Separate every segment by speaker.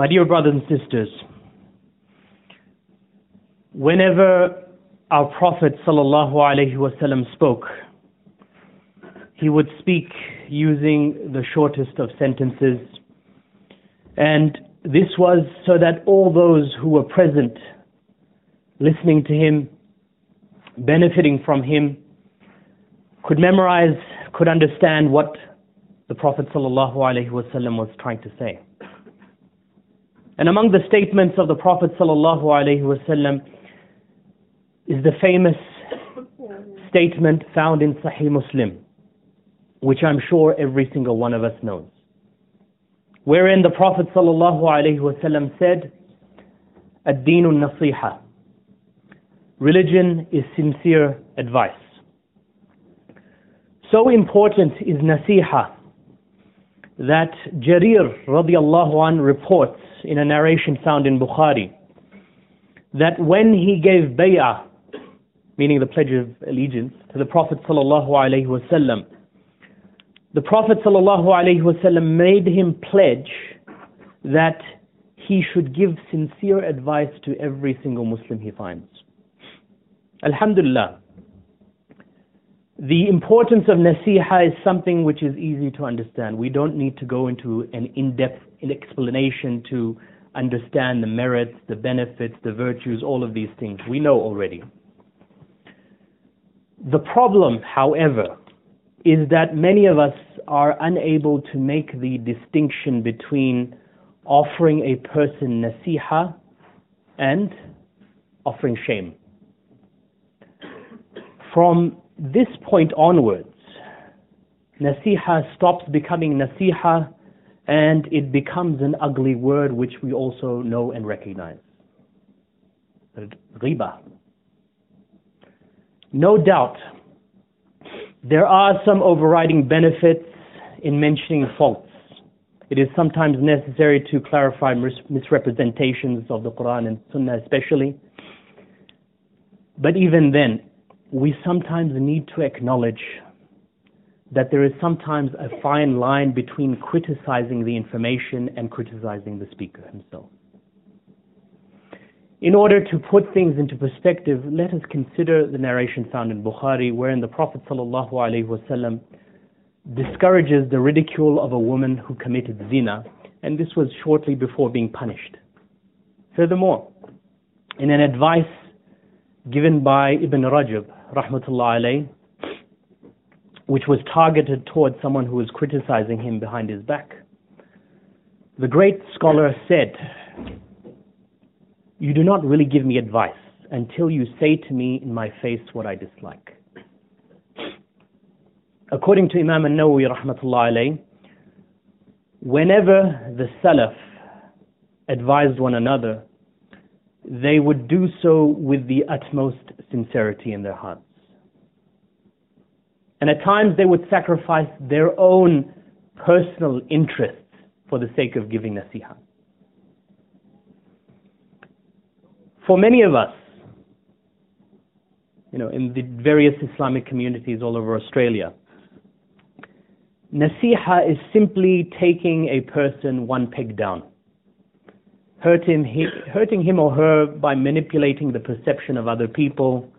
Speaker 1: My dear brothers and sisters, whenever our Prophet wasallam spoke, he would speak using the shortest of sentences, and this was so that all those who were present, listening to him, benefiting from him, could memorize, could understand what the Prophet wasallam was trying to say. And among the statements of the Prophet wasallam is the famous statement found in Sahih Muslim, which I'm sure every single one of us knows. Wherein the Prophet wasallam said, "Ad-deen nasiha." Religion is sincere advice. So important is nasiha that Jarir radiallahu an reports in a narration found in Bukhari that when he gave bay'ah, meaning the pledge of allegiance, to the Prophet wasallam, the Prophet wasallam made him pledge that he should give sincere advice to every single Muslim he finds. Alhamdulillah. The importance of nasiha is something which is easy to understand. We don't need to go into an in-depth explanation to understand the merits, the benefits, the virtues, all of these things. We know already. The problem, however, is that many of us are unable to make the distinction between offering a person nasiha and offering shame. From this point onwards, nasiha stops becoming nasiha and it becomes an ugly word which we also know and recognize. Gheeba. No doubt, there are some overriding benefits in mentioning faults. It is sometimes necessary to clarify misrepresentations of the Quran and Sunnah, especially. But even then, we sometimes need to acknowledge that there is sometimes a fine line between criticizing the information and criticizing the speaker himself. In order to put things into perspective, let us consider the narration found in Bukhari wherein the Prophet ﷺ discourages the ridicule of a woman who committed zina, and this was shortly before being punished. Furthermore, in an advice given by Ibn Rajab, rahmatullah alayh, which was targeted towards someone who was criticizing him behind his back. The great scholar said, You do not really give me advice until you say to me in my face what I dislike. According to Imam al-Nawawi rahmatullah alayh, whenever the Salaf advised one another, they would do so with the utmost sincerity in their hearts. And at times they would sacrifice their own personal interests for the sake of giving nasiha. For many of us, you know, in the various Islamic communities all over Australia, nasiha is simply taking a person one peg down, hurting him, hurting him or her by manipulating the perception of other people,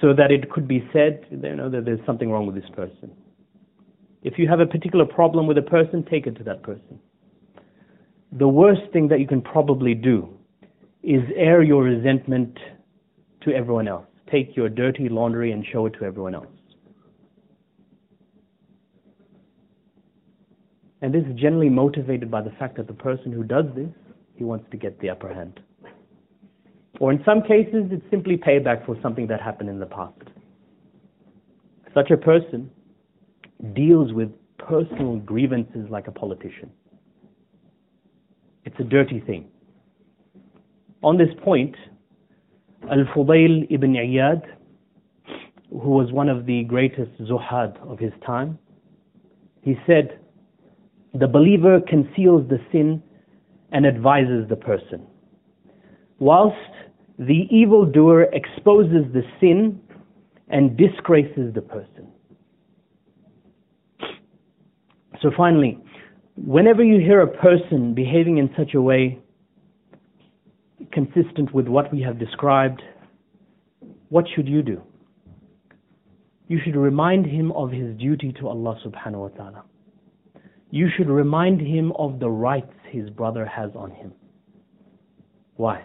Speaker 1: so that it could be said, you know, that there's something wrong with this person. If you have a particular problem with a person, take it to that person. The worst thing that you can probably do is air your resentment to everyone else. Take your dirty laundry and show it to everyone else. And this is generally motivated by the fact that the person who does this, he wants to get the upper hand. Or in some cases, it's simply payback for something that happened in the past. Such a person deals with personal grievances like a politician. It's a dirty thing. On this point, Al-Fudayl ibn Iyad, who was one of the greatest zuhad of his time, he said, the believer conceals the sin and advises the person, whilst the evildoer exposes the sin and disgraces the person. So finally, Whenever you hear a person behaving in such a way consistent with what we have described, what should you do? You should remind him of his duty to Allah subhanahu wa ta'ala. You should remind him of the rights his brother has on him. Why?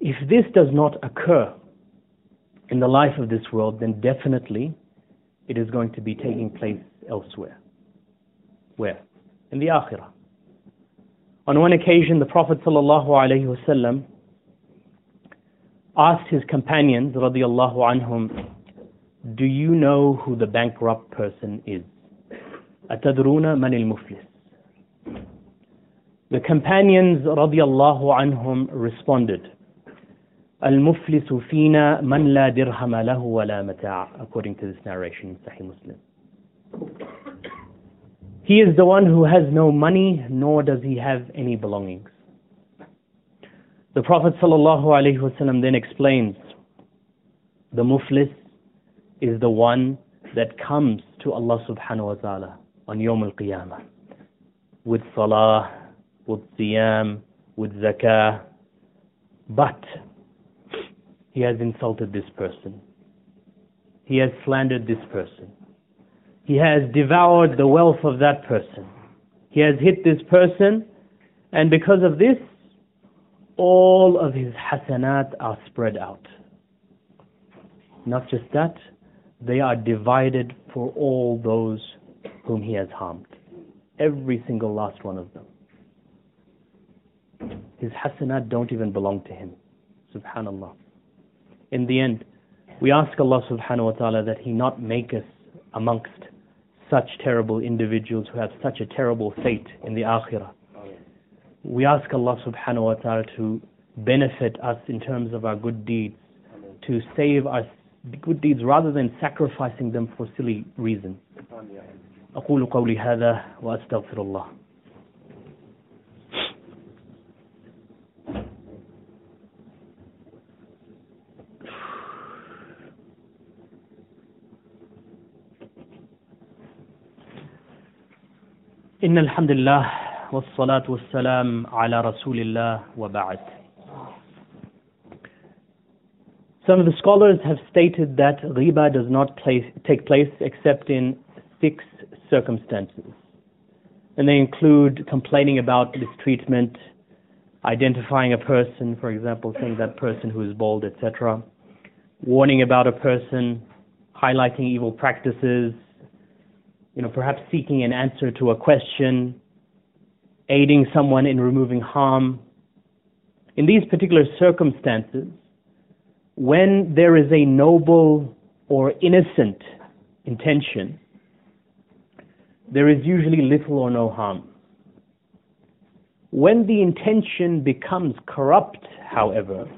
Speaker 1: If this does not occur in the life of this world, then definitely it is going to be taking place elsewhere. Where? In the Akhirah. On one occasion, the Prophet ﷺ asked his companions, radiallahu do you know who the bankrupt person is? أتدرون من المفلس? The companions radiallahu anhum responded, المفلس فينا من لا درهم له ولا متاع according to this narration in Sahih Muslim. He is the one who has no money nor does he have any belongings. The Prophet ﷺ then explains the muflis is the one that comes to Allah subhanahu wa ta'ala on Yawm al Qiyamah with salah, with siyam, with zakah, but he has insulted this person. He has slandered this person. He has devoured the wealth of that person. He has hit this person, and because of this, all of his hasanat are spread out. Not just that, they are divided for all those whom he has harmed. Every single last one of them. His hasanat don't even belong to him. Subhanallah. In the end, we ask Allah subhanahu wa ta'ala that He not make us amongst such terrible individuals who have such a terrible fate in the akhirah. We ask Allah subhanahu wa ta'ala to benefit us in terms of our good deeds, to save our good deeds rather than sacrificing them for silly reasons. أقول قولي هذا وأستغفر الله إن الحمد لله والصلاة والسلام على رسول الله وبعد Some of the scholars have stated that riba does not place, take place except in six circumstances. And they include complaining about mistreatment, identifying a person, for example, saying that person who is bald, etc., warning about a person, highlighting evil practices, you know, perhaps seeking an answer to a question, aiding someone in removing harm. In these particular circumstances, when there is a noble or innocent intention, there is usually little or no harm. When the intention becomes corrupt, however,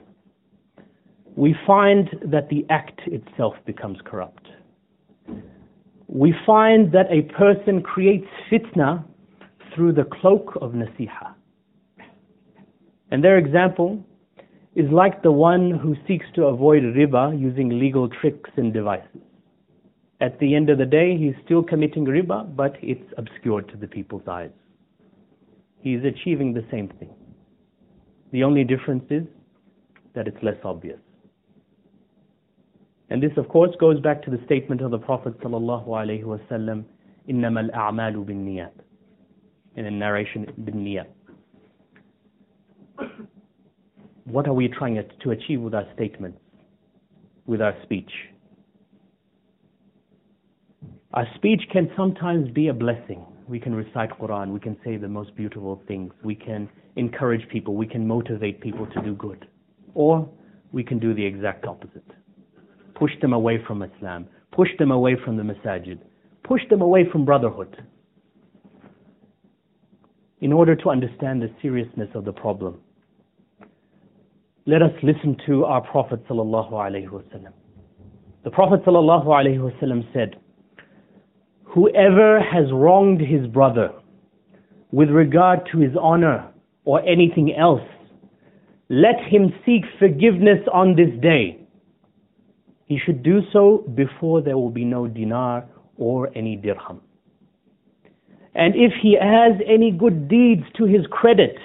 Speaker 1: we find that the act itself becomes corrupt. We find that a person creates fitna through the cloak of nasiha. And their example is like the one who seeks to avoid riba using legal tricks and devices. At the end of the day, he's still committing riba, but it's obscured to the people's eyes. He's achieving the same thing. The only difference is that it's less obvious. And this, of course, goes back to the statement of the Prophet "Innamal a'malu bin niyat." In the narration, niyat. What are we trying to achieve with our statements, with our speech? Our speech can sometimes be a blessing. We can recite Quran, we can say the most beautiful things, we can encourage people, we can motivate people to do good. Or we can do the exact opposite. Push them away from Islam, push them away from the masajid, push them away from brotherhood. In order to understand the seriousness of the problem, let us listen to our Prophet sallallahu alaihi wasallam. The Prophet sallallahu alaihi wasallam said, "Whoever has wronged his brother with regard to his honor or anything else, let him seek forgiveness on this day. He should do so before there will be no dinar or any dirham." And if he has any good deeds to his credit,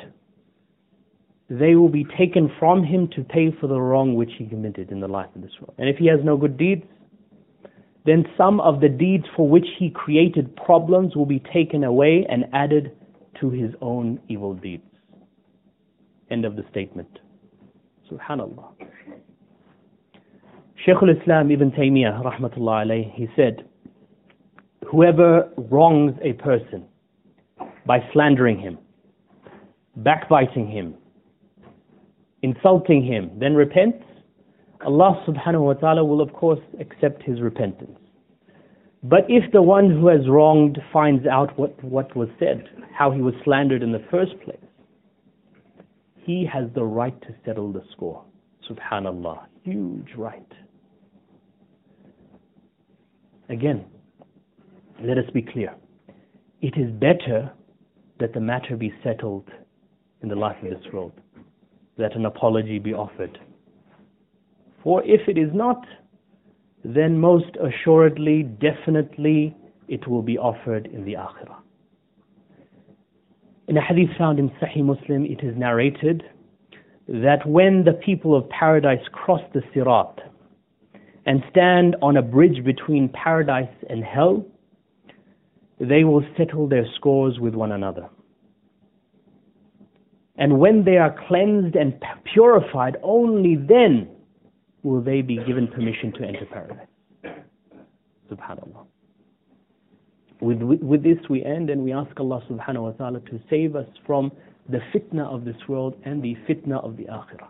Speaker 1: they will be taken from him to pay for the wrong which he committed in the life of this world. And if he has no good deeds, then some of the deeds for which he created problems will be taken away and added to his own evil deeds. End of the statement. Subhanallah. Shaykh al-Islam Ibn Taymiyyah, rahmatullah alayh, he said, whoever wrongs a person by slandering him, backbiting him, insulting him, then repents, Allah subhanahu wa ta'ala will of course accept his repentance. But if the one who has wronged finds out what, what was said, how he was slandered in the first place, he has the right to settle the score. Subhanallah. Huge right. Again, let us be clear. It is better that the matter be settled in the life of this world, that an apology be offered. For if it is not, then most assuredly, definitely, it will be offered in the akhirah. In a hadith found in Sahih Muslim, it is narrated that when the people of paradise cross the Sirat and stand on a bridge between paradise and hell, they will settle their scores with one another. And when they are cleansed and purified, only then will they be given permission to enter paradise. Subhanallah. With, with, this we end and we ask Allah subhanahu wa ta'ala to save us from the fitna of this world and the fitna of the akhirah.